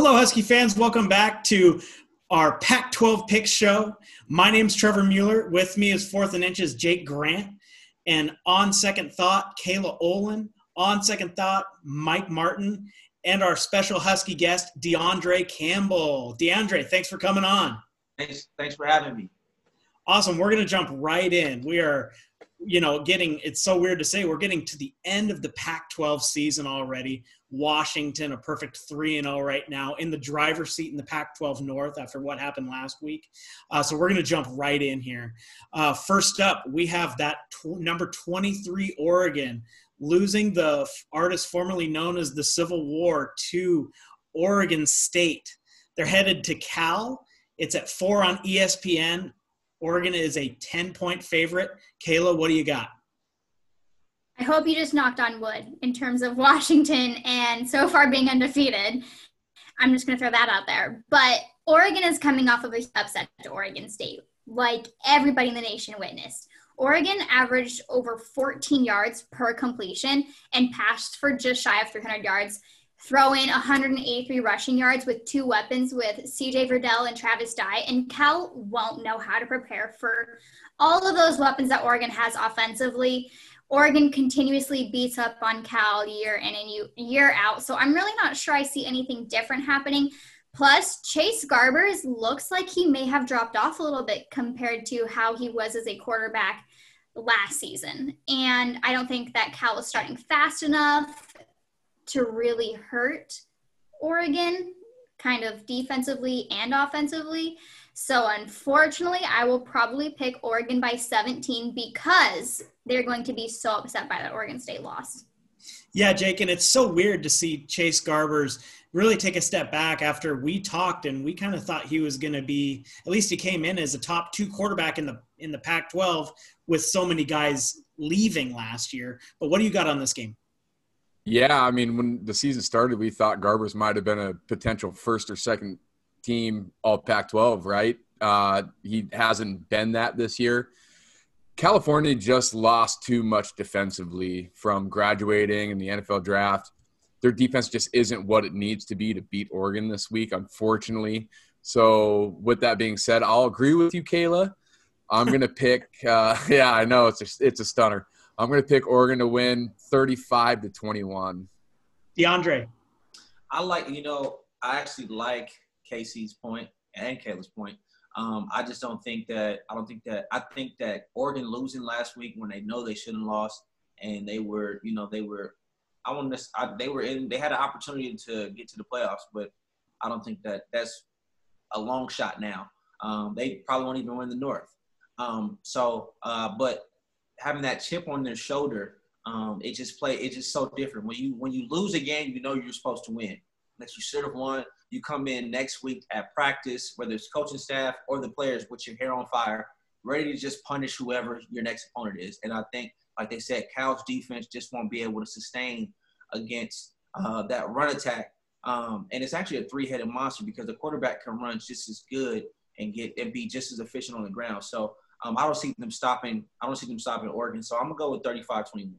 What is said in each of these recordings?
Hello, Husky fans. Welcome back to our Pac 12 Picks Show. My name's Trevor Mueller. With me is Fourth and Inches Jake Grant. And on second thought, Kayla Olin. On second thought, Mike Martin. And our special Husky guest, DeAndre Campbell. DeAndre, thanks for coming on. Thanks, thanks for having me. Awesome. We're going to jump right in. We are you know, getting it's so weird to say we're getting to the end of the Pac 12 season already. Washington, a perfect 3 and 0 right now, in the driver's seat in the Pac 12 North after what happened last week. Uh, so we're going to jump right in here. Uh, first up, we have that tw- number 23 Oregon losing the artist formerly known as the Civil War to Oregon State. They're headed to Cal. It's at 4 on ESPN. Oregon is a 10 point favorite. Kayla, what do you got? I hope you just knocked on wood in terms of Washington and so far being undefeated. I'm just going to throw that out there. But Oregon is coming off of a upset to Oregon State, like everybody in the nation witnessed. Oregon averaged over 14 yards per completion and passed for just shy of 300 yards throw in 183 rushing yards with two weapons with CJ Verdell and Travis Dye, and Cal won't know how to prepare for all of those weapons that Oregon has offensively. Oregon continuously beats up on Cal year in and year out, so I'm really not sure I see anything different happening. Plus, Chase Garbers looks like he may have dropped off a little bit compared to how he was as a quarterback last season. And I don't think that Cal is starting fast enough to really hurt Oregon, kind of defensively and offensively. So, unfortunately, I will probably pick Oregon by 17 because they're going to be so upset by that Oregon State loss. Yeah, Jake, and it's so weird to see Chase Garbers really take a step back after we talked and we kind of thought he was going to be at least he came in as a top 2 quarterback in the in the Pac-12 with so many guys leaving last year. But what do you got on this game? Yeah, I mean, when the season started, we thought Garbers might have been a potential first or second team all Pac 12, right? Uh, he hasn't been that this year. California just lost too much defensively from graduating in the NFL draft. Their defense just isn't what it needs to be to beat Oregon this week, unfortunately. So, with that being said, I'll agree with you, Kayla. I'm to pick, uh, yeah, I know it's a, it's a stunner. I'm going to pick Oregon to win 35 to 21. DeAndre. I like, you know, I actually like Casey's point and Kayla's point. Um, I just don't think that, I don't think that, I think that Oregon losing last week when they know they shouldn't have lost and they were, you know, they were, I want to, I, they were in, they had an opportunity to get to the playoffs, but I don't think that that's a long shot now. Um, they probably won't even win the North. Um, so, uh, but having that chip on their shoulder, um, it just play. It's just so different. When you when you lose a game, you know you're supposed to win. That you should have won. You come in next week at practice, whether it's coaching staff or the players, with your hair on fire, ready to just punish whoever your next opponent is. And I think, like they said, Cal's defense just won't be able to sustain against uh, that run attack. Um, and it's actually a three-headed monster because the quarterback can run just as good and get and be just as efficient on the ground. So um, I don't see them stopping. I don't see them stopping Oregon. So I'm gonna go with 35-21.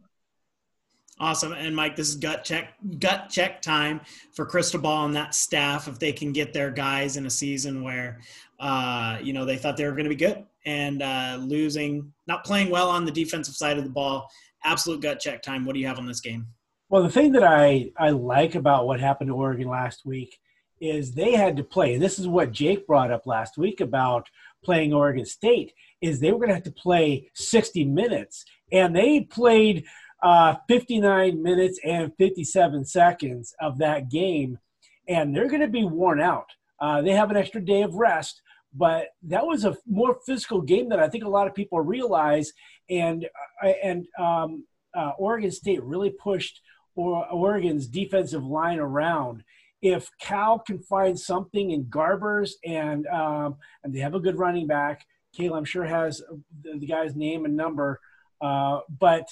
Awesome. And Mike, this is gut check gut check time for Cristobal and that staff if they can get their guys in a season where uh, you know they thought they were going to be good and uh, losing, not playing well on the defensive side of the ball. Absolute gut check time. What do you have on this game? Well, the thing that I, I like about what happened to Oregon last week is they had to play, and this is what Jake brought up last week about playing Oregon State is they were going to have to play 60 minutes, and they played uh, 59 minutes and 57 seconds of that game, and they're going to be worn out. Uh, they have an extra day of rest, but that was a more physical game than I think a lot of people realize. And uh, and um, uh, Oregon State really pushed Oregon's defensive line around if Cal can find something in Garbers and um, and they have a good running back, Kayla I'm sure has the, guy's name and number, uh, but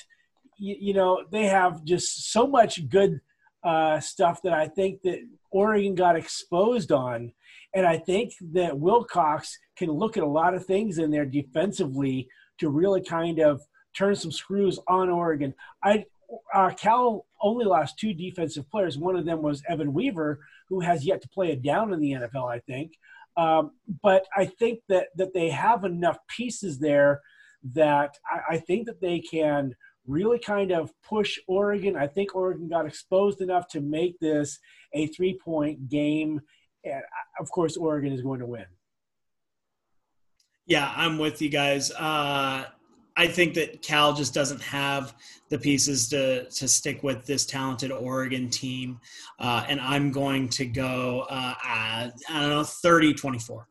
you, you, know they have just so much good uh, stuff that I think that Oregon got exposed on, and I think that Wilcox can look at a lot of things in there defensively to really kind of turn some screws on Oregon. I uh, Cal only lost two defensive players. One of them was Evan Weaver, who has yet to play it down in the NFL, I think. Um, but I think that that they have enough pieces there that I, I think that they can really kind of push Oregon. I think Oregon got exposed enough to make this a three point game. And uh, of course, Oregon is going to win. Yeah, I'm with you guys. Uh, I think that Cal just doesn't have the pieces to to stick with this talented Oregon team, uh, and I'm going to go. Uh, I don't know, 30-24.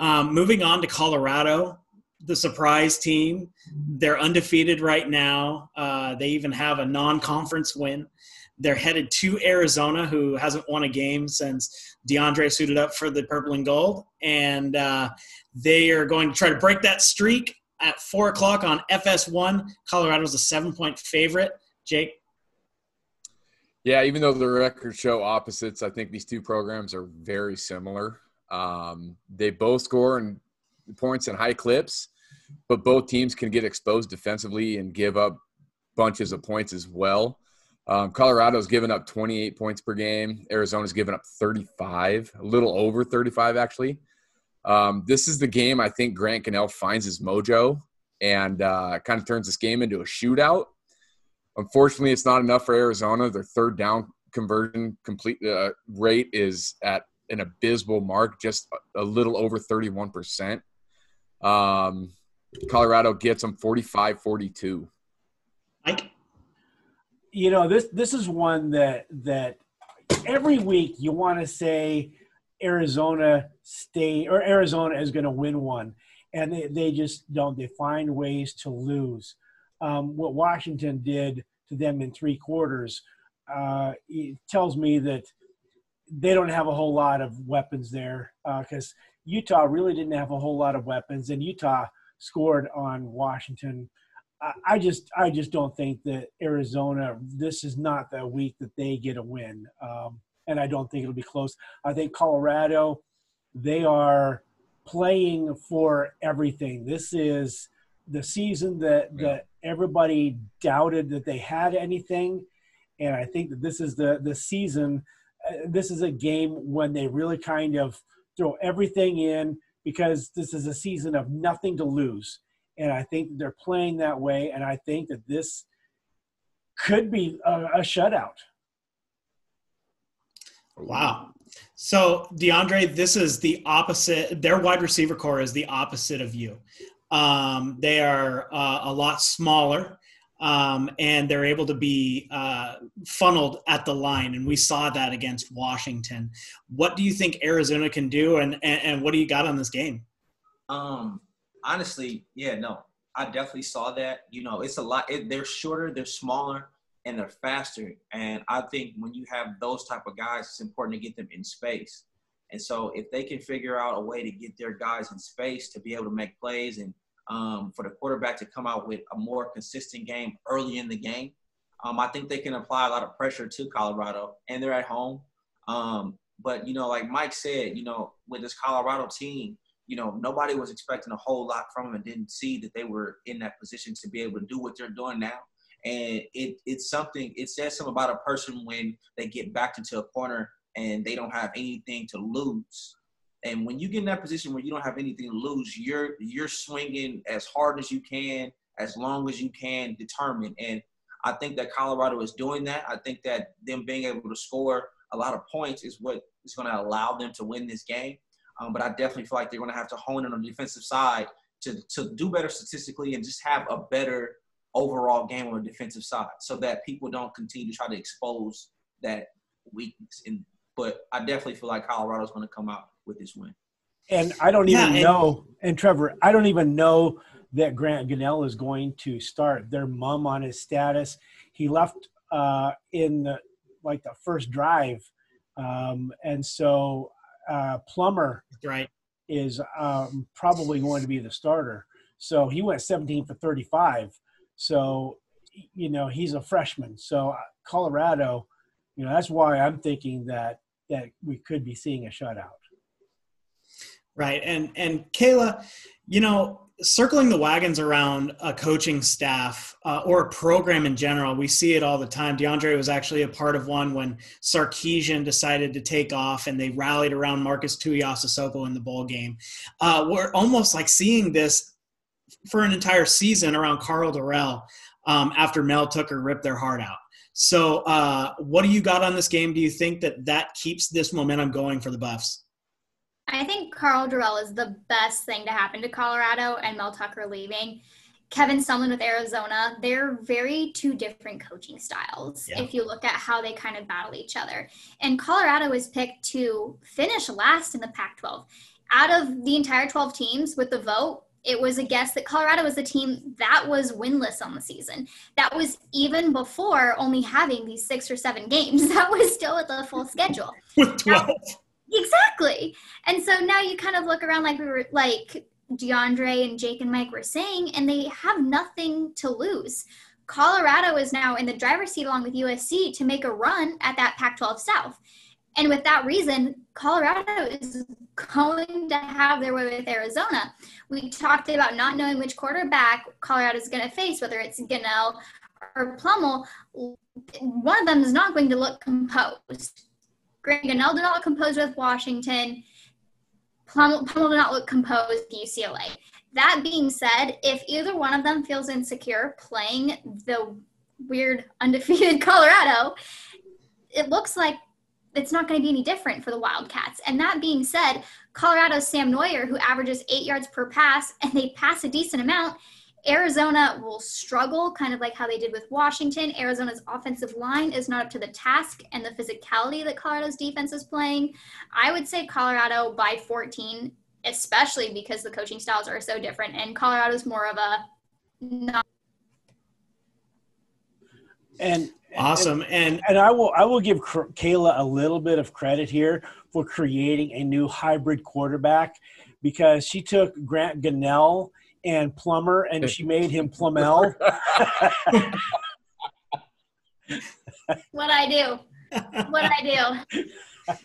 Um, moving on to Colorado, the surprise team. They're undefeated right now. Uh, they even have a non-conference win. They're headed to Arizona, who hasn't won a game since DeAndre suited up for the purple and gold, and uh, they are going to try to break that streak at four o'clock on FS1. Colorado's a seven-point favorite. Jake. Yeah, even though the records show opposites, I think these two programs are very similar. Um, they both score in points in high clips, but both teams can get exposed defensively and give up bunches of points as well. Um, Colorado's given up 28 points per game. Arizona's given up 35, a little over 35 actually. Um, this is the game I think Grant Gunnell finds his mojo and uh, kind of turns this game into a shootout. Unfortunately, it's not enough for Arizona. Their third down conversion complete uh, rate is at an abysmal mark, just a little over 31%. Um, Colorado gets them 45 42. Mike? You know, this this is one that that every week you want to say Arizona State or Arizona is going to win one, and they, they just don't. They find ways to lose. Um, what Washington did to them in three quarters uh, tells me that they don't have a whole lot of weapons there because uh, Utah really didn't have a whole lot of weapons, and Utah scored on Washington. I just, I just don't think that Arizona. This is not the week that they get a win. Um, and I don't think it'll be close. I think Colorado, they are playing for everything. This is the season that that everybody doubted that they had anything, and I think that this is the the season. Uh, this is a game when they really kind of throw everything in because this is a season of nothing to lose, and I think they're playing that way. And I think that this could be a, a shutout. Wow. So DeAndre, this is the opposite. Their wide receiver core is the opposite of you. Um, they are uh, a lot smaller, um, and they're able to be uh, funneled at the line, and we saw that against Washington. What do you think Arizona can do, and and, and what do you got on this game? Um, honestly, yeah, no, I definitely saw that. You know, it's a lot. It, they're shorter, they're smaller and they're faster. And I think when you have those type of guys, it's important to get them in space. And so if they can figure out a way to get their guys in space to be able to make plays and um, for the quarterback to come out with a more consistent game early in the game, um, I think they can apply a lot of pressure to Colorado, and they're at home. Um, but you know, like Mike said, you know, with this Colorado team, you know, nobody was expecting a whole lot from them and didn't see that they were in that position to be able to do what they're doing now and it it's something it says something about a person when they get backed into a corner and they don't have anything to lose. And when you get in that position where you don't have anything to lose you're you're swinging as hard as you can as long as you can determine. And i think that colorado is doing that. I think that them being able to score a lot of points is what is going to allow them to win this game. Um, but i definitely feel like they're going to have to hone in on the defensive side to, to do better statistically and just have a better overall game on the defensive side so that people don't continue to try to expose that weakness. And but I definitely feel like Colorado's going to come out with this win. And I don't even yeah, and- know, and Trevor, I don't even know that Grant Gunnell is going to start. Their mum on his status. He left uh, in the, like the first drive, um, and so uh, Plummer right is um, probably going to be the starter. So he went 17 for 35. So, you know, he's a freshman. So uh, Colorado, you know, that's why I'm thinking that that we could be seeing a shutout. Right. And and Kayla, you know, circling the wagons around a coaching staff uh, or a program in general, we see it all the time. DeAndre was actually a part of one when Sarkisian decided to take off and they rallied around Marcus Tuiasosopo in the bowl game. Uh, we're almost like seeing this for an entire season around Karl Dorrell um, after Mel Tucker ripped their heart out. So, uh, what do you got on this game? Do you think that that keeps this momentum going for the Buffs? I think Karl Dorrell is the best thing to happen to Colorado and Mel Tucker leaving. Kevin Sumlin with Arizona, they're very two different coaching styles yeah. if you look at how they kind of battle each other. And Colorado was picked to finish last in the Pac 12. Out of the entire 12 teams with the vote, it was a guess that Colorado was the team that was winless on the season. That was even before only having these six or seven games. That was still at the full schedule. With 12. Now, Exactly. And so now you kind of look around like we were like DeAndre and Jake and Mike were saying, and they have nothing to lose. Colorado is now in the driver's seat along with USC to make a run at that Pac 12 South. And with that reason, Colorado is going to have their way with Arizona. We talked about not knowing which quarterback Colorado is going to face, whether it's Gunnell or Plumlee. One of them is not going to look composed. Grant Gunnell did not look composed with Washington. Plum, Plum did not look composed with UCLA. That being said, if either one of them feels insecure playing the weird undefeated Colorado, it looks like it's not going to be any different for the Wildcats. And that being said, Colorado's Sam Noyer, who averages eight yards per pass, and they pass a decent amount, Arizona will struggle, kind of like how they did with Washington. Arizona's offensive line is not up to the task and the physicality that Colorado's defense is playing. I would say Colorado by 14, especially because the coaching styles are so different, and Colorado's more of a not. And awesome, and and I will I will give Kayla a little bit of credit here for creating a new hybrid quarterback because she took Grant Gunnell and Plummer, and she made him Plumel. what I do. What I do.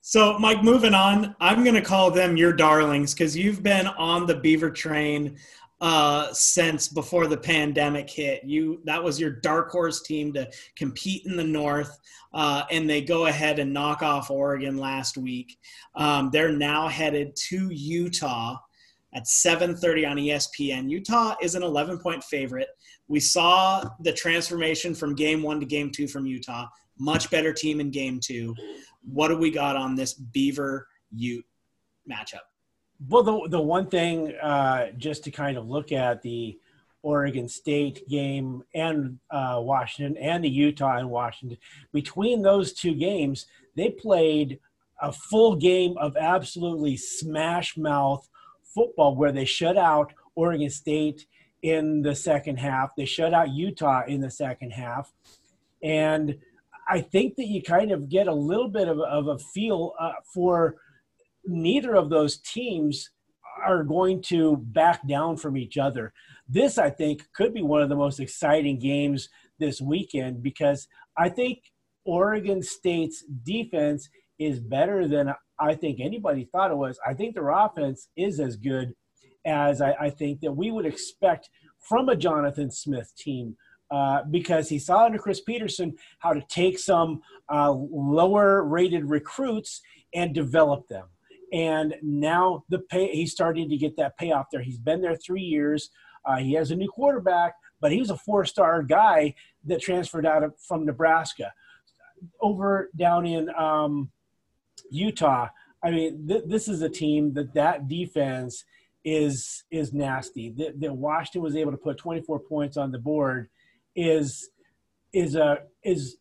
So, Mike, moving on, I'm going to call them your darlings because you've been on the Beaver train uh, since before the pandemic hit. You that was your dark horse team to compete in the North, uh, and they go ahead and knock off Oregon last week. Um, they're now headed to Utah at 7:30 on ESPN. Utah is an 11 point favorite. We saw the transformation from game 1 to game 2 from Utah. Much better team in game 2. What do we got on this Beaver Ute matchup? Well, the the one thing uh, just to kind of look at the Oregon State game and uh, Washington and the Utah and Washington between those two games, they played a full game of absolutely smash mouth football where they shut out Oregon State in the second half. They shut out Utah in the second half. And I think that you kind of get a little bit of, of a feel uh, for neither of those teams are going to back down from each other. This, I think, could be one of the most exciting games this weekend because I think Oregon State's defense is better than I think anybody thought it was. I think their offense is as good as I, I think that we would expect from a Jonathan Smith team. Uh, because he saw under Chris Petersen how to take some uh, lower rated recruits and develop them. And now the pay, he's starting to get that payoff there. He's been there three years. Uh, he has a new quarterback, but he was a four star guy that transferred out of, from Nebraska. Over down in um, Utah, I mean, th- this is a team that that defense is is nasty. That, that Washington was able to put 24 points on the board is is a is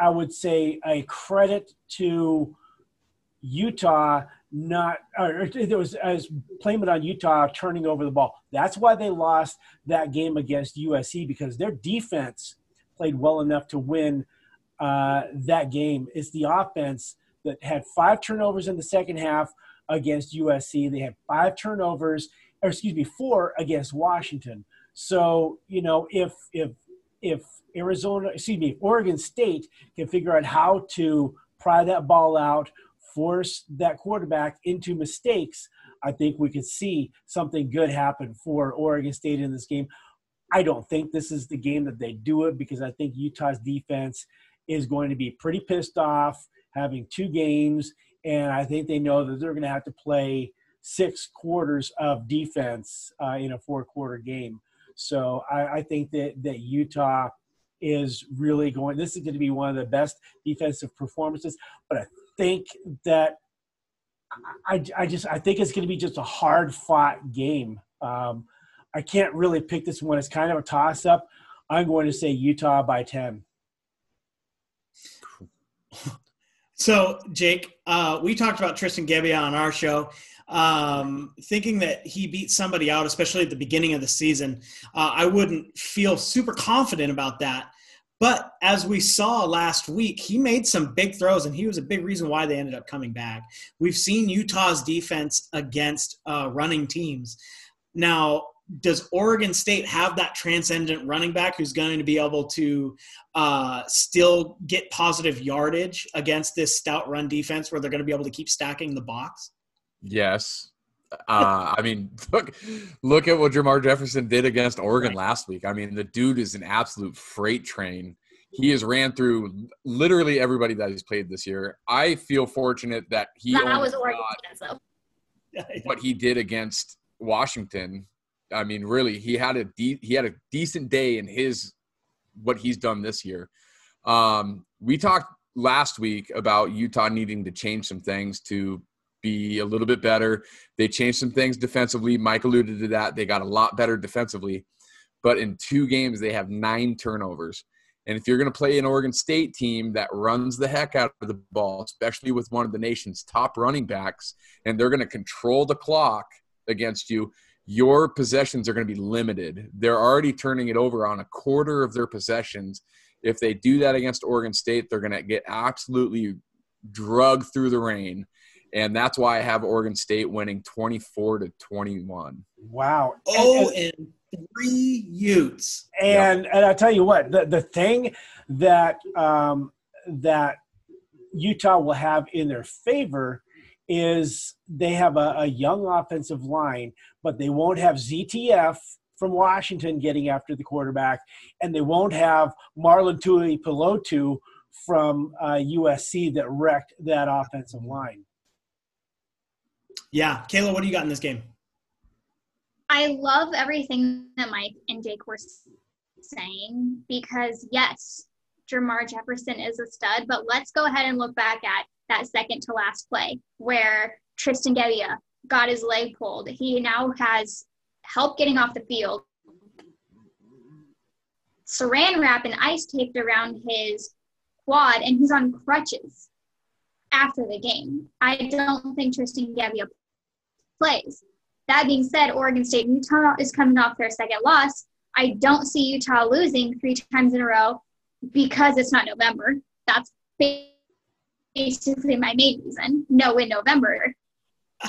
I would say a credit to Utah not or there was as it on Utah turning over the ball. That's why they lost that game against USC because their defense played well enough to win uh, that game. It's the offense that had five turnovers in the second half against USC. They had five turnovers, or excuse me, four against Washington. So you know, if if if Arizona, excuse me, Oregon State can figure out how to pry that ball out, force that quarterback into mistakes, I think we could see something good happen for Oregon State in this game. I don't think this is the game that they do it because I think Utah's defense is going to be pretty pissed off having two games, and I think they know that they're going to have to play six quarters of defense uh, in a four quarter game. So I, I think that, that Utah is really going, this is going to be one of the best defensive performances, but I think that I, I just I think it's going to be just a hard fought game. Um, I can't really pick this one. It's kind of a toss up. I'm going to say Utah by ten. So, Jake, uh, we talked about Tristan Gebbia on our show, um, thinking that he beat somebody out, especially at the beginning of the season. Uh, I wouldn't feel super confident about that. But as we saw last week, he made some big throws, and he was a big reason why they ended up coming back. We've seen Utah's defense against uh, running teams. Now, does Oregon State have that transcendent running back who's going to be able to uh, still get positive yardage against this stout run defense where they're going to be able to keep stacking the box? Yes. Uh, I mean, look, look at what Jamar Jefferson did against Oregon last week. I mean, the dude is an absolute freight train. He has ran through literally everybody that he's played this year. I feel fortunate that he that was Oregon though. what he did against Washington. I mean, really, he had a de- he had a decent day in his what he's done this year. Um, we talked last week about Utah needing to change some things to be a little bit better. They changed some things defensively. Mike alluded to that. They got a lot better defensively. But in two games, they have nine turnovers. And if you're going to play an Oregon State team that runs the heck out of the ball, especially with one of the nation's top running backs, and they're going to control the clock against you, your possessions are going to be limited. They're already turning it over on a quarter of their possessions. If they do that against Oregon State, they're going to get absolutely drugged through the rain and that's why I have Oregon State winning 24 to 21. Wow. Oh, and, and three Utes. And yep. and I tell you what, the the thing that um, that Utah will have in their favor is they have a, a young offensive line, but they won't have ZTF from Washington getting after the quarterback, and they won't have Marlon Tuipulotu from uh, USC that wrecked that offensive line. Yeah, Kayla, what do you got in this game? I love everything that Mike and Jake were saying because yes, Jermar Jefferson is a stud, but let's go ahead and look back at that second to last play where Tristan Gebbia got his leg pulled. He now has help getting off the field. Saran wrap and ice taped around his quad, and he's on crutches after the game. I don't think Tristan Gebbia plays. That being said, Oregon State Utah is coming off their second loss. I don't see Utah losing three times in a row because it's not November. That's basically my main reason. No in November.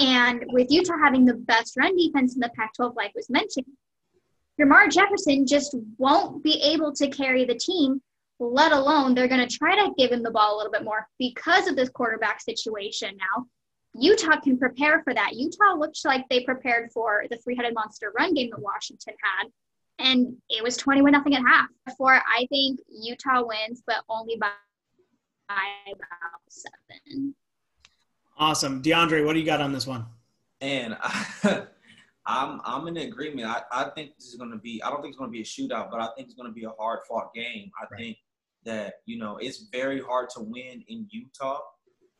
And with Utah having the best run defense in the Pac 12, like was mentioned, Jermar Jefferson just won't be able to carry the team, let alone they're going to try to give him the ball a little bit more because of this quarterback situation now. Utah can prepare for that. Utah looked like they prepared for the three-headed monster run game that Washington had, and it was 21 nothing at half. Therefore, I think Utah wins, but only by, by about seven. Awesome, DeAndre. What do you got on this one? And I, I'm I'm in agreement. I, I think this is going to be. I don't think it's going to be a shootout, but I think it's going to be a hard fought game. I right. think that you know it's very hard to win in Utah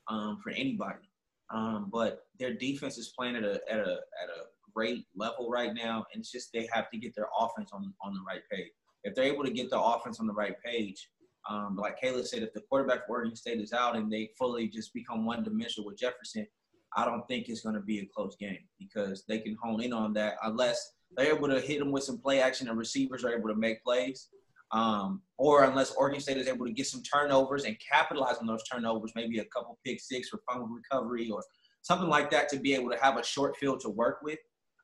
um, for anybody. Um, but their defense is playing at a at a at a great level right now, and it's just they have to get their offense on on the right page. If they're able to get the offense on the right page, um, like Kayla said, if the quarterback for Oregon State is out and they fully just become one dimensional with Jefferson, I don't think it's going to be a close game because they can hone in on that unless they're able to hit them with some play action and receivers are able to make plays. Um, or unless Oregon State is able to get some turnovers and capitalize on those turnovers, maybe a couple pick six or fumble recovery or something like that to be able to have a short field to work with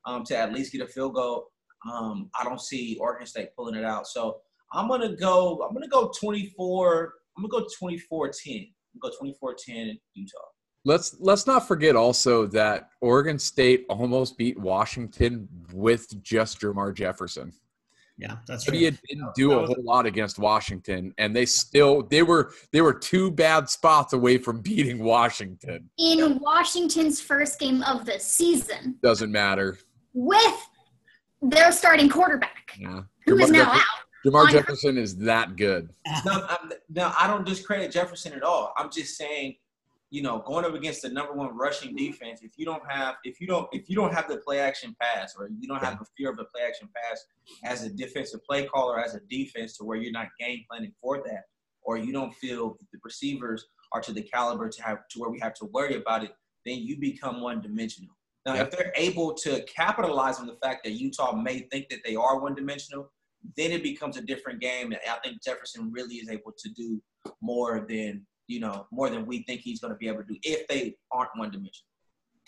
um, to at least get a field goal. Um, I don't see Oregon State pulling it out. So I'm gonna go. I'm gonna go 24. I'm gonna go 24-10. I'm gonna go 24-10 Utah. Let's let's not forget also that Oregon State almost beat Washington with just Jamar Jefferson. Yeah, that's But true. he didn't do a whole lot against Washington, and they still they were they were two bad spots away from beating Washington. In Washington's first game of the season, Doesn't matter. with their starting quarterback, Yeah, who is Jermar now Jefferson- out. Jamar Jefferson is that good. No, I'm, no, I don't discredit Jefferson at all. I'm just saying, you know, going up against the number one rushing defense, if you don't have, if you don't, if you don't have the play action pass, or you don't have the fear of the play action pass as a defensive play caller, as a defense, to where you're not game planning for that, or you don't feel the receivers are to the caliber to have to where we have to worry about it, then you become one dimensional. Now, Yeah. if they're able to capitalize on the fact that Utah may think that they are one dimensional, then it becomes a different game. And I think Jefferson really is able to do more than you know more than we think he's going to be able to do if they aren't one dimensional.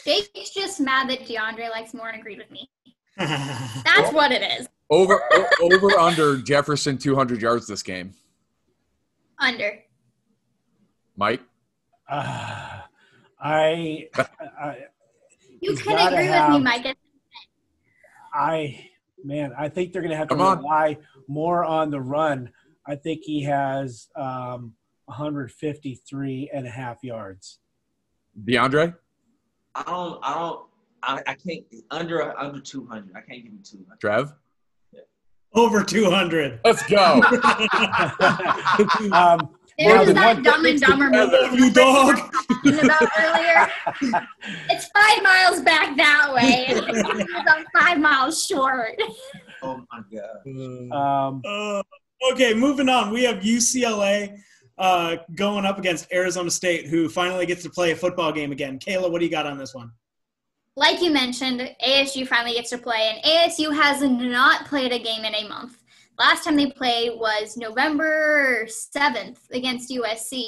Jake's just mad that DeAndre likes more and agreed with me. That's what it is. Over over under Jefferson 200 yards this game. Under. Mike, Uh, I, I, You can gotta agree with me, Mike. I, man, I think they're going to have to Come on. rely more on the run. I think he has um, 153 and a half yards. DeAndre. I don't. I don't. I, I can't under under two hundred. I can't give him two hundred. Trev. Over 200. Let's go. um, There's the that one- Dumb and Dumber movie You dog. talking about earlier. It's five miles back that way, and it's about five miles short. Oh my god. um, Uh, okay, moving on. We have UCLA uh, going up against Arizona State, who finally gets to play a football game again. Kayla, what do you got on this one? Like you mentioned, ASU finally gets to play, and ASU has not played a game in a month. Last time they played was November 7th against USC.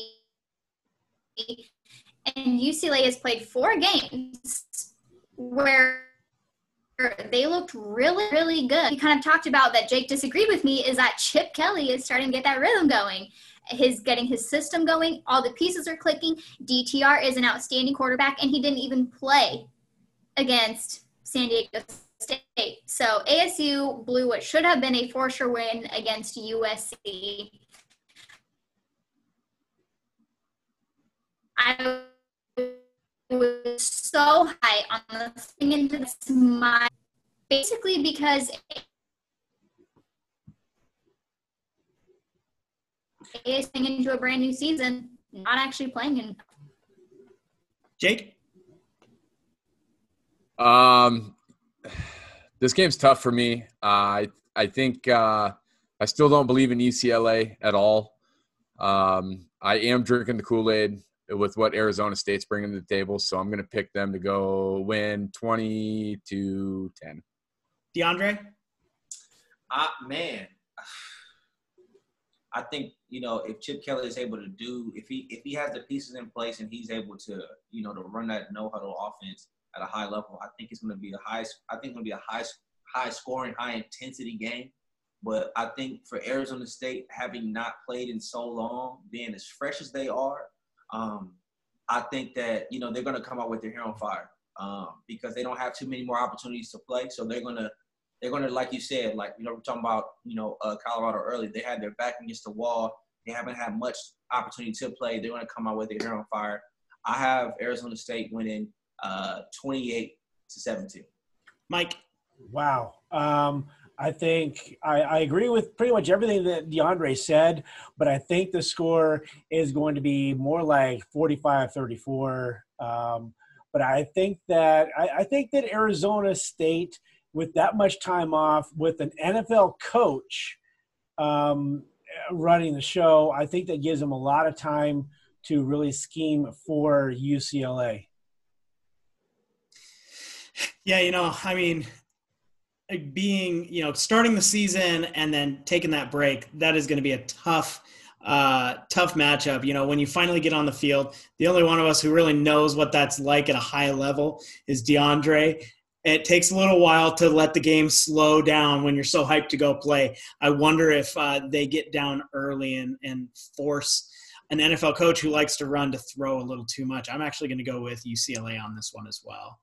And UCLA has played four games where they looked really, really good. We kind of talked about that Jake disagreed with me is that Chip Kelly is starting to get that rhythm going. His getting his system going, all the pieces are clicking. DTR is an outstanding quarterback, and he didn't even play against San Diego State. So ASU blew what should have been a for sure win against USC. I was so high on the thing into the smile, basically because ASU into a brand new season, not actually playing in Jake? Um, this game's tough for me. Uh, I I think uh, I still don't believe in UCLA at all. Um, I am drinking the Kool Aid with what Arizona State's bringing to the table, so I'm going to pick them to go win 20 to 10. DeAndre? I man, I think you know if Chip Kelly is able to do if he if he has the pieces in place and he's able to you know to run that no huddle offense at a high level, I think it's going to be the highest. I think it's going to be a high high scoring, high intensity game. But I think for Arizona State, having not played in so long, being as fresh as they are, um, I think that you know they're going to come out with their hair on fire um, because they don't have too many more opportunities to play. So they're going to they're going to, like you said, like, you know, we're talking about, you know, uh, Colorado early. They had their back against the wall. They haven't had much opportunity to play. They're going to come out with their hair on fire. I have Arizona State winning uh, 28 to 17. Mike? Wow. Um, I think I, I agree with pretty much everything that DeAndre said, but I think the score is going to be more like 45 34. Um, but I think that I, I think that Arizona State, with that much time off, with an NFL coach um, running the show, I think that gives him a lot of time to really scheme for UCLA. Yeah, you know, I mean, being, you know, starting the season and then taking that break, that is going to be a tough, uh, tough matchup. You know, when you finally get on the field, the only one of us who really knows what that's like at a high level is DeAndre. It takes a little while to let the game slow down when you're so hyped to go play. I wonder if uh, they get down early and, and force an NFL coach who likes to run to throw a little too much. I'm actually going to go with UCLA on this one as well.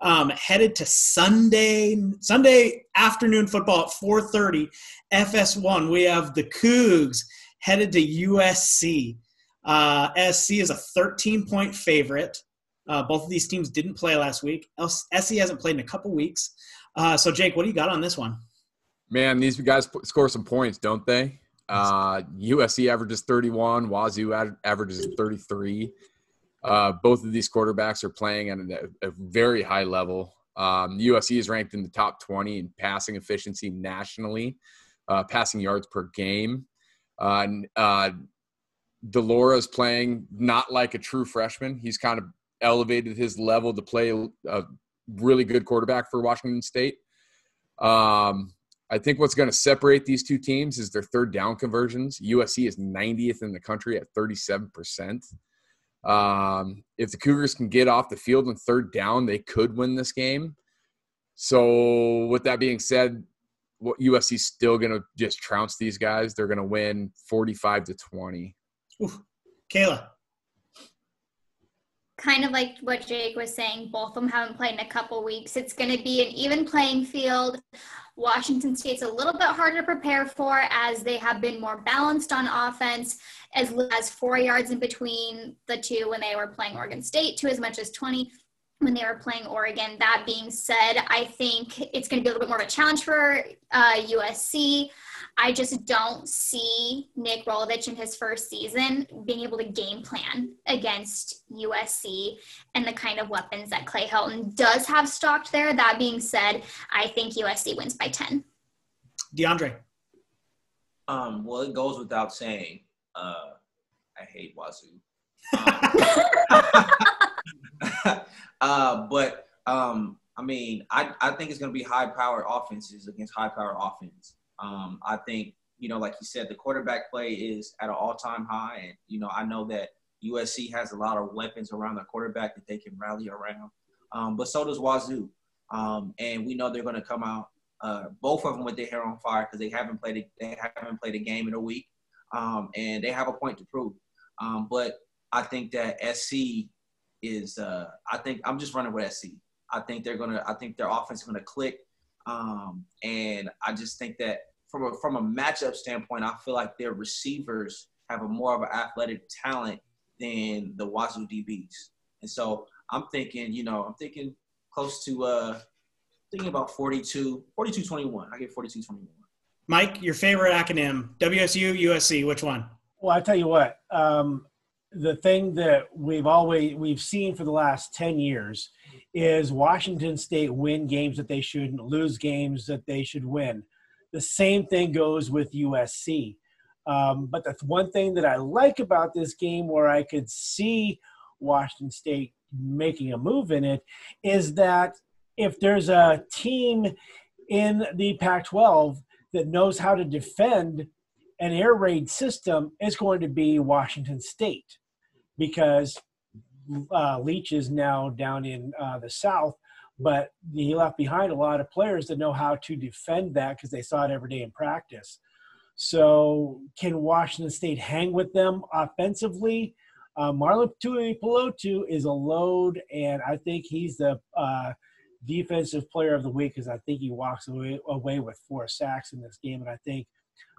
Um, headed to Sunday Sunday afternoon football at 4:30, FS1. We have the Cougs headed to USC. Uh, SC is a 13 point favorite. Uh, both of these teams didn't play last week. SC hasn't played in a couple weeks. Uh, so, Jake, what do you got on this one? Man, these guys score some points, don't they? Uh, USC averages 31, Wazoo averages 33. Uh, both of these quarterbacks are playing at a, a very high level. Um, USC is ranked in the top 20 in passing efficiency nationally, uh, passing yards per game. Uh, uh, de Laura is playing not like a true freshman. He's kind of elevated his level to play a really good quarterback for Washington State. Um, I think what's going to separate these two teams is their third down conversions. USC is 90th in the country at 37%. Um, if the Cougars can get off the field on third down, they could win this game. So, with that being said, what USC's still going to just trounce these guys. They're going to win 45 to 20. Oof. Kayla kind of like what Jake was saying, both of them haven't played in a couple weeks. It's going to be an even playing field. Washington State's a little bit harder to prepare for as they have been more balanced on offense, as as four yards in between the two when they were playing Oregon State to as much as 20 when they were playing Oregon. That being said, I think it's going to be a little bit more of a challenge for uh, USC. I just don't see Nick Rolovich in his first season being able to game plan against USC and the kind of weapons that Clay Helton does have stocked there. That being said, I think USC wins by 10. DeAndre. Um, well, it goes without saying. Uh, I hate Wazoo. Um, uh, but um, I mean, I, I think it's going to be high powered offenses against high powered offense. Um, I think, you know, like you said, the quarterback play is at an all time high. And, you know, I know that USC has a lot of weapons around the quarterback that they can rally around. Um, but so does Wazoo. Um, and we know they're going to come out, uh, both of them with their hair on fire because they haven't played a, they haven't played a game in a week, um, and they have a point to prove. Um, but I think that SC is, uh, I think I'm just running with SC. I think they're gonna, I think their offense is gonna click. Um, and I just think that from a from a matchup standpoint, I feel like their receivers have a more of an athletic talent than the Wazoo DBs. And so I'm thinking, you know, I'm thinking close to uh thinking about 42, 42 21. I get 42 21. Mike, your favorite acronym, WSU, USC, which one? Well, I tell you what, um, the thing that we've always we've seen for the last 10 years is Washington State win games that they shouldn't, lose games that they should win. The same thing goes with USC. Um, but the one thing that I like about this game, where I could see Washington State making a move in it, is that if there's a team in the Pac 12 that knows how to defend an air raid system, it's going to be Washington State because uh, Leach is now down in uh, the South, but he left behind a lot of players that know how to defend that because they saw it every day in practice. So, can Washington State hang with them offensively? Uh, Marlon Tuipulotu is a load, and I think he's the uh, defensive player of the week because I think he walks away, away, with four sacks in this game, and I think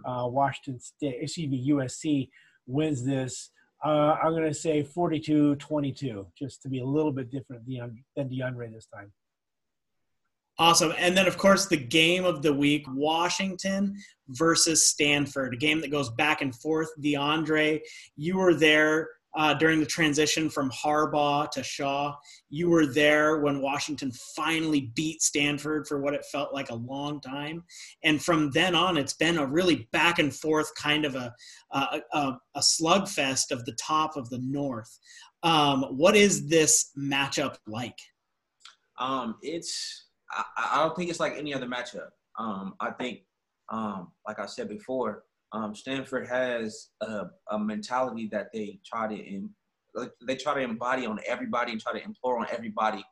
uh, Washington State, excuse me, USC wins this uh, I'm going to say 42 22, just to be a little bit different than DeAndre this time. Awesome. And then, of course, the game of the week Washington versus Stanford, a game that goes back and forth. DeAndre, you were there uh, during the transition from Harbaugh to Shaw. You were there when Washington finally beat Stanford for what it felt like a long time. And from then on, it's been a really back and forth kind of a, a, a, a slugfest of the top of the North. Um, what is this matchup like? Um, it's, I, I, don't think it's like any other matchup. Um, I think, um, like I said before, um, Stanford has a, a, mentality that they try to in, they try to embody on everybody and try to implore on everybody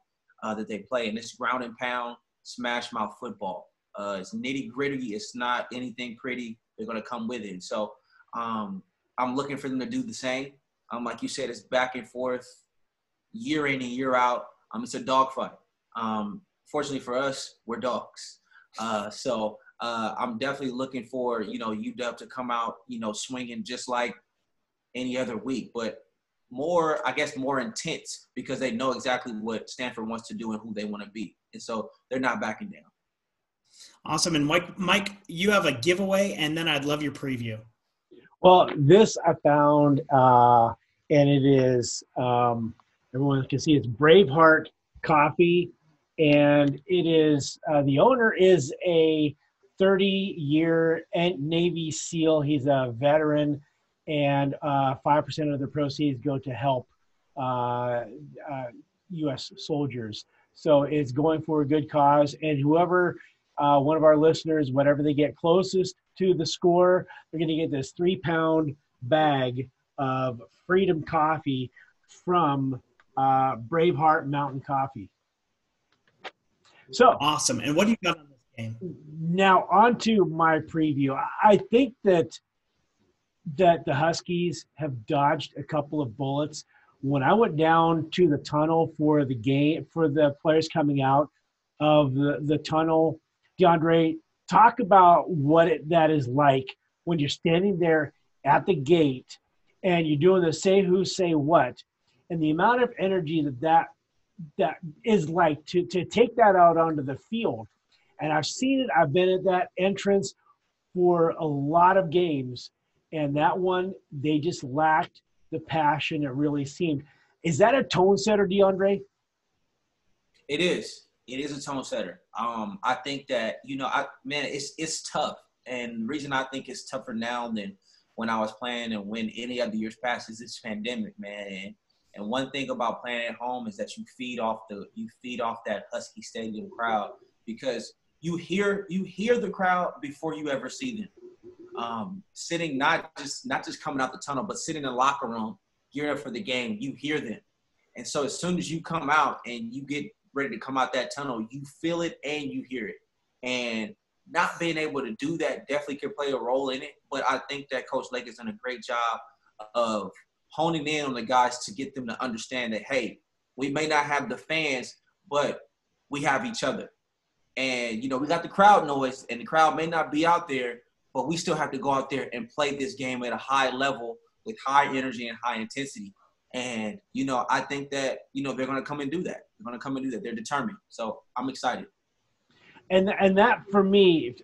uh, that they play. And it's ground and pound, smash mouth football. Uh, it's nitty gritty. It's not anything pretty. They're going to come with it. So um, I'm looking for them to do the same. Um, like you said, it's back and forth, year in and year out. Um, it's a dogfight. Um, fortunately for us, we're dogs. Uh, so uh, I'm definitely looking for you know UW to come out you know swinging just like any other week, but more I guess more intense because they know exactly what Stanford wants to do and who they want to be, and so they're not backing down. Awesome, and Mike, Mike, you have a giveaway, and then I'd love your preview. Well, this I found, uh, and it is um, everyone can see it's Braveheart Coffee, and it is uh, the owner is a 30 year Navy SEAL. He's a veteran, and uh, 5% of the proceeds go to help uh, U.S. Uh, soldiers. So it's going for a good cause, and whoever uh, one of our listeners, whatever they get closest to the score, they're going to get this three pound bag of Freedom Coffee from uh, Braveheart Mountain Coffee. So awesome! And what do you got on this game? Now on to my preview. I think that that the Huskies have dodged a couple of bullets. When I went down to the tunnel for the game for the players coming out of the, the tunnel, DeAndre, talk about what it, that is like when you're standing there at the gate and you're doing the say who say what and the amount of energy that that that is like to to take that out onto the field. And i've seen it. I've been at that entrance for a lot of games. And that one they just lacked the passion it really seemed. Is that a tone setter deandre? It is. It is a tone setter. Um, I think that you know, I man, it's it's tough, and the reason I think it's tougher now than when I was playing and when any other years past is this pandemic, man. And one thing about playing at home is that you feed off the you feed off that Husky Stadium crowd because you hear you hear the crowd before you ever see them. Um, sitting not just not just coming out the tunnel, but sitting in the locker room, gearing up for the game, you hear them. And so as soon as you come out and you get ready to come out that tunnel, you feel it and you hear it. And not being able to do that definitely could play a role in it. But I think that Coach Lake has done a great job of honing in on the guys to get them to understand that, hey, we may not have the fans, but we have each other. And, you know, we got the crowd noise, and the crowd may not be out there, but we still have to go out there and play this game at a high level with high energy and high intensity. And, you know, I think that, you know, they're going to come and do that. They're going to come and do that. They're determined. So I'm excited. And, and that for me,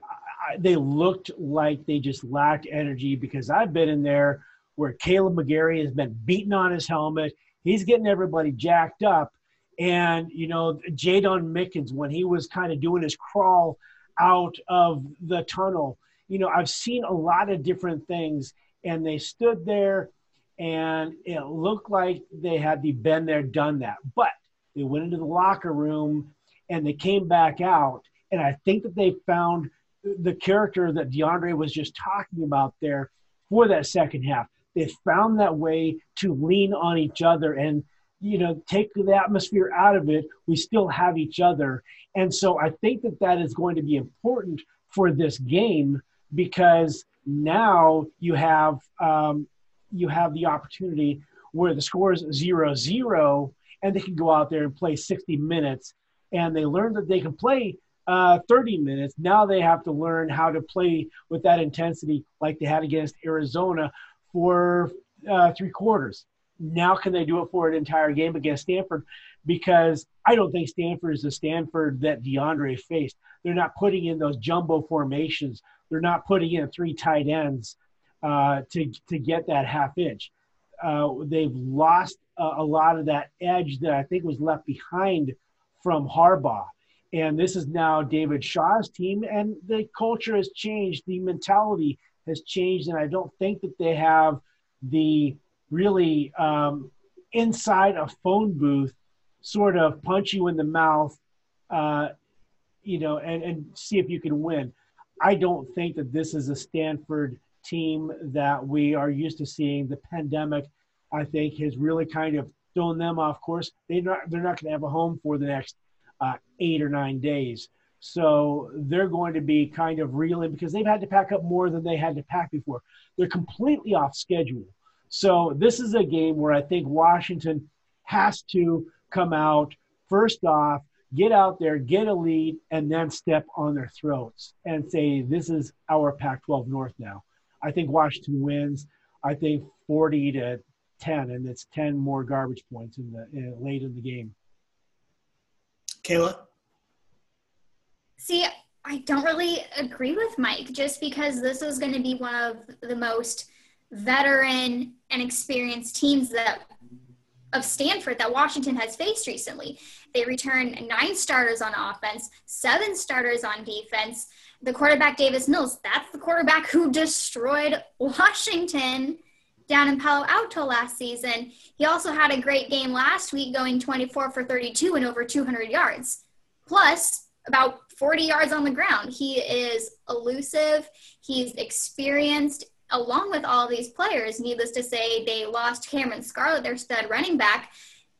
they looked like they just lacked energy because I've been in there where Kaleb McGary has been beating on his helmet. He's getting everybody jacked up. And, you know, Jaydon Mickens, when he was kind of doing his crawl out of the tunnel, you know, I've seen a lot of different things. And they stood there and it looked like they had the been there, done that. But they went into the locker room and they came back out, and I think that they found the character that DeAndre was just talking about there for that second half. They found that way to lean on each other and you know take the atmosphere out of it. We still have each other, and so I think that that is going to be important for this game because now you have um, you have the opportunity where the score is zero zero and they can go out there and play 60 minutes and they learn that they can play uh, 30 minutes now they have to learn how to play with that intensity like they had against arizona for uh, three quarters now can they do it for an entire game against stanford because i don't think stanford is the stanford that deandre faced they're not putting in those jumbo formations they're not putting in three tight ends uh, to to get that half inch. Uh, they've lost a, a, lot of that edge that I think was left behind from Harbaugh. And this is now David Shaw's team, and the culture has changed. The mentality has changed, and I don't think that they have the really um, inside a phone booth sort of punch you in the mouth, uh, you know, and, and see if you can win. I don't think that this is a Stanford team that we are used to seeing. The pandemic, I think, has really kind of thrown them off course. They're not, they're not going to have a home for the next uh, eight or nine days. So they're going to be kind of reeling because they've had to pack up more than they had to pack before. They're completely off schedule. So this is a game where I think Washington has to come out first off, get out there, get a lead, and then step on their throats and say, This is our Pac 12 North now. I think Washington wins. I think 40 to 10, and it's 10 more garbage points in the in, late in the game. Kayla? See, I don't really agree with Mike just because this is going to be one of the most veteran and experienced teams that of Stanford that Washington has faced recently. They return nine starters on offense, seven starters on defense. The quarterback Davis Mills, that's the quarterback who destroyed Washington down in Palo Alto last season. He also had a great game last week going 24 for 32 and over 200 yards. Plus, about 40 yards on the ground. He is elusive, he's experienced, along with all these players. Needless to say, they lost Cameron Scarlett, their stud running back.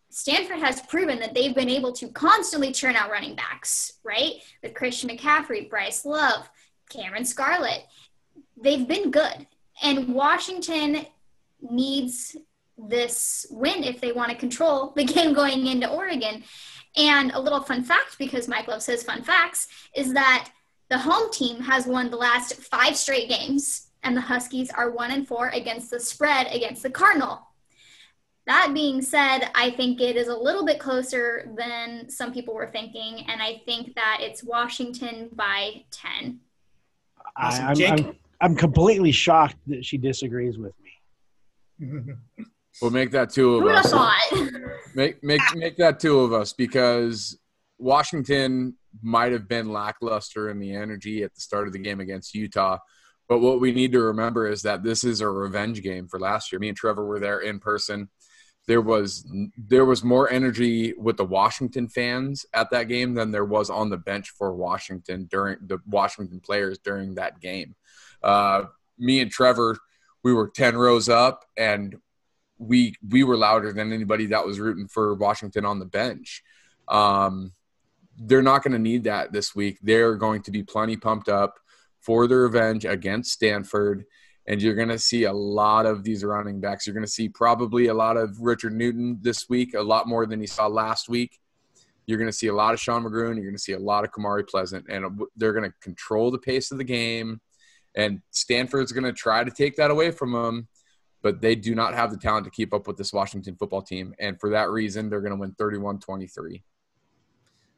Stanford has proven that they've been able to constantly churn out running backs, right? With Christian McCaffrey, Bryce Love, Cameron Scarlett. They've been good. And Washington needs this win if they want to control the game going into Oregon. And a little fun fact, because Mike Love says fun facts, is that the home team has won the last five straight games, and the Huskies are one and four against the spread against the Cardinal. That being said, I think it is a little bit closer than some people were thinking, and I think that it's Washington by 10. Awesome. I, am I'm, I'm completely shocked that she disagrees with me. We'll make that two of Who us. Make make make that two of us because Washington might have been lackluster in the energy at the start of the game against Utah. But what we need to remember is that this is a revenge game for last year. Me and Trevor were there in person. There was there was more energy with the Washington fans at that game than there was on the bench for Washington during the Washington players during that game. Uh, me and Trevor, we were ten rows up, and we we were louder than anybody that was rooting for Washington on the bench. Um, they're not going to need that this week. They're going to be plenty pumped up for the revenge against Stanford. And you're going to see a lot of these running backs. You're going to see probably a lot of Richard Newton this week, a lot more than you saw last week. You're going to see a lot of Sean McGrew. You're going to see a lot of Kamari Pleasant. And they're going to control the pace of the game. And Stanford's going to try to take that away from them but they do not have the talent to keep up with this Washington football team. And for that reason, they're going to win 31 23.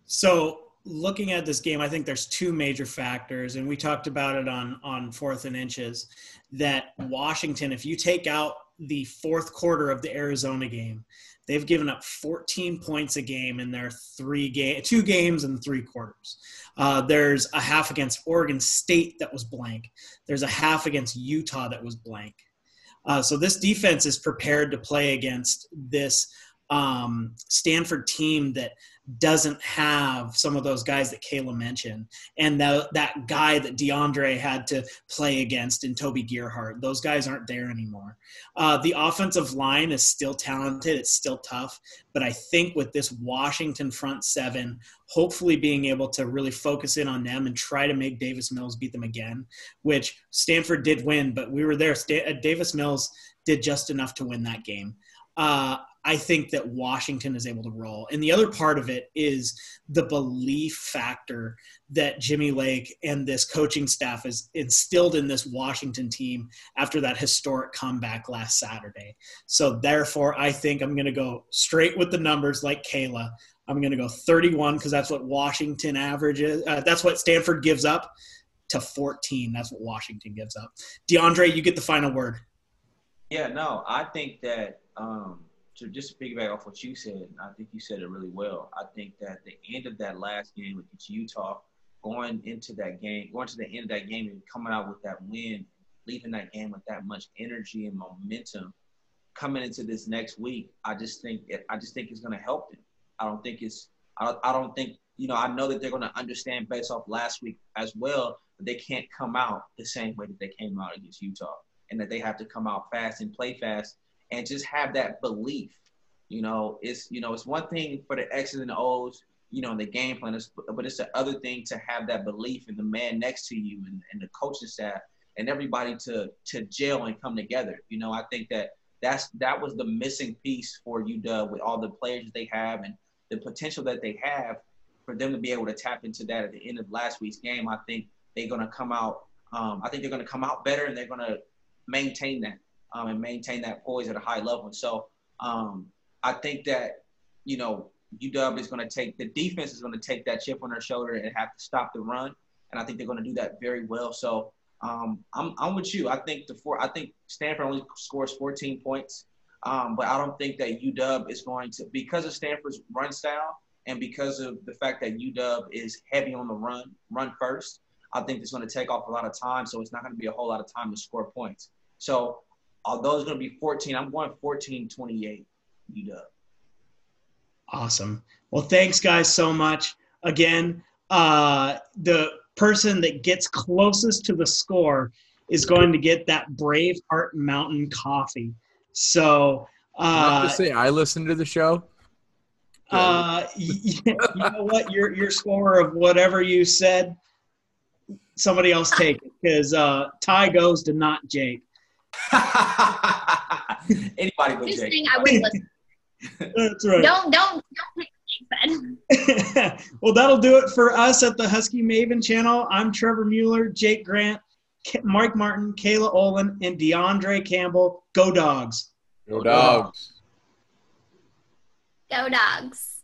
So, looking at this game, I think there's two major factors, and we talked about it on, on fourth and inches that Washington, if you take out the fourth quarter of the Arizona game, they've given up 14 points a game in their three game, two games and three quarters. Uh, there's a half against Oregon State that was blank. There's a half against Utah that was blank. Uh, so this defense is prepared to play against this um, Stanford team that doesn't have some of those guys that Kayla mentioned, and that that guy that DeAndre had to play against in Toby Gerhart. Those guys aren't there anymore. Uh, the offensive line is still talented; it's still tough, but I think with this Washington front seven, hopefully being able to really focus in on them and try to make Davis Mills beat them again, which Stanford did win, but we were there. Uh, Davis Mills did just enough to win that game. Uh, I think that Washington is able to roll. And the other part of it is the belief factor that Jimmy Lake and this coaching staff has instilled in this Washington team after that historic comeback last Saturday. So therefore, I think I'm going to go straight with the numbers like Kayla. I'm going to go 31 because that's what Washington averages. Uh, that's what Stanford gives up to 14. That's what Washington gives up. DeAndre, you get the final word. Yeah, no, I think that um, – to just piggyback off what you said, I think you said it really well. I think that the end of that last game against Utah, going into that game, going to the end of that game and coming out with that win, leaving that game with that much energy and momentum, coming into this next week, I just think it, I just think it's going to help them. I don't think it's I, I don't think you know I know that they're going to understand based off last week as well that they can't come out the same way that they came out against Utah, and that they have to come out fast and play fast and just have that belief. You know, it's you know, it's one thing for the X's and the O's, you know, the game plan. It's, but it's the other thing to have that belief in the man next to you and, and the coaching staff and everybody to to gel and come together. You know, I think that that's that was the missing piece for UW with all the players they have and the potential that they have for them to be able to tap into that at the end of last week's game. I think they're going to come out. Um, I think they're going to come out better and they're going to maintain that um, and maintain that poise at a high level. And so um, I think that you know UW is going to take the defense is going to take that chip on their shoulder and have to stop the run, and I think they're going to do that very well. So um, I'm I'm with you. I think the four I think Stanford only scores 14 points, um, but I don't think that UW is going to because of Stanford's run style and because of the fact that UW is heavy on the run, run first. I think it's going to take off a lot of time, so it's not going to be a whole lot of time to score points. So although it's going to be 14, I'm going 14-28 UW. Awesome. Well, thanks, guys, so much. Again, uh, the person that gets closest to the score is going to get that Braveheart Mountain coffee. So, uh, to say, I listened to the show. Uh, you know what? Your your score of whatever you said, somebody else take it because uh, tie goes to not Jake. Anybody but Just Jake. saying I would listen. That's right. Don't don't don't take what Jake well, that'll do it for us at the Husky Maven channel. I'm Trevor Mueller, Jake Grant, K- Mike Martin, Kayla Olin, and DeAndre Campbell. Go Dogs. Go dogs. Go dogs.